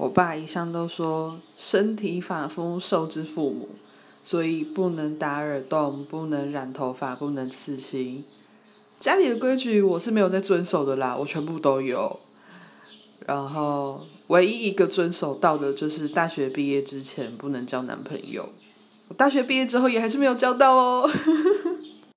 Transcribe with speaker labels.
Speaker 1: 我爸一向都说身体发肤受之父母所以不能打耳洞不能染头发不能刺青。家里的规矩我是没有在遵守的啦我全部都有。然后唯一一个遵守到的就是大学毕业之前不能交男朋友。我大学毕业之后也还是没有交到哦。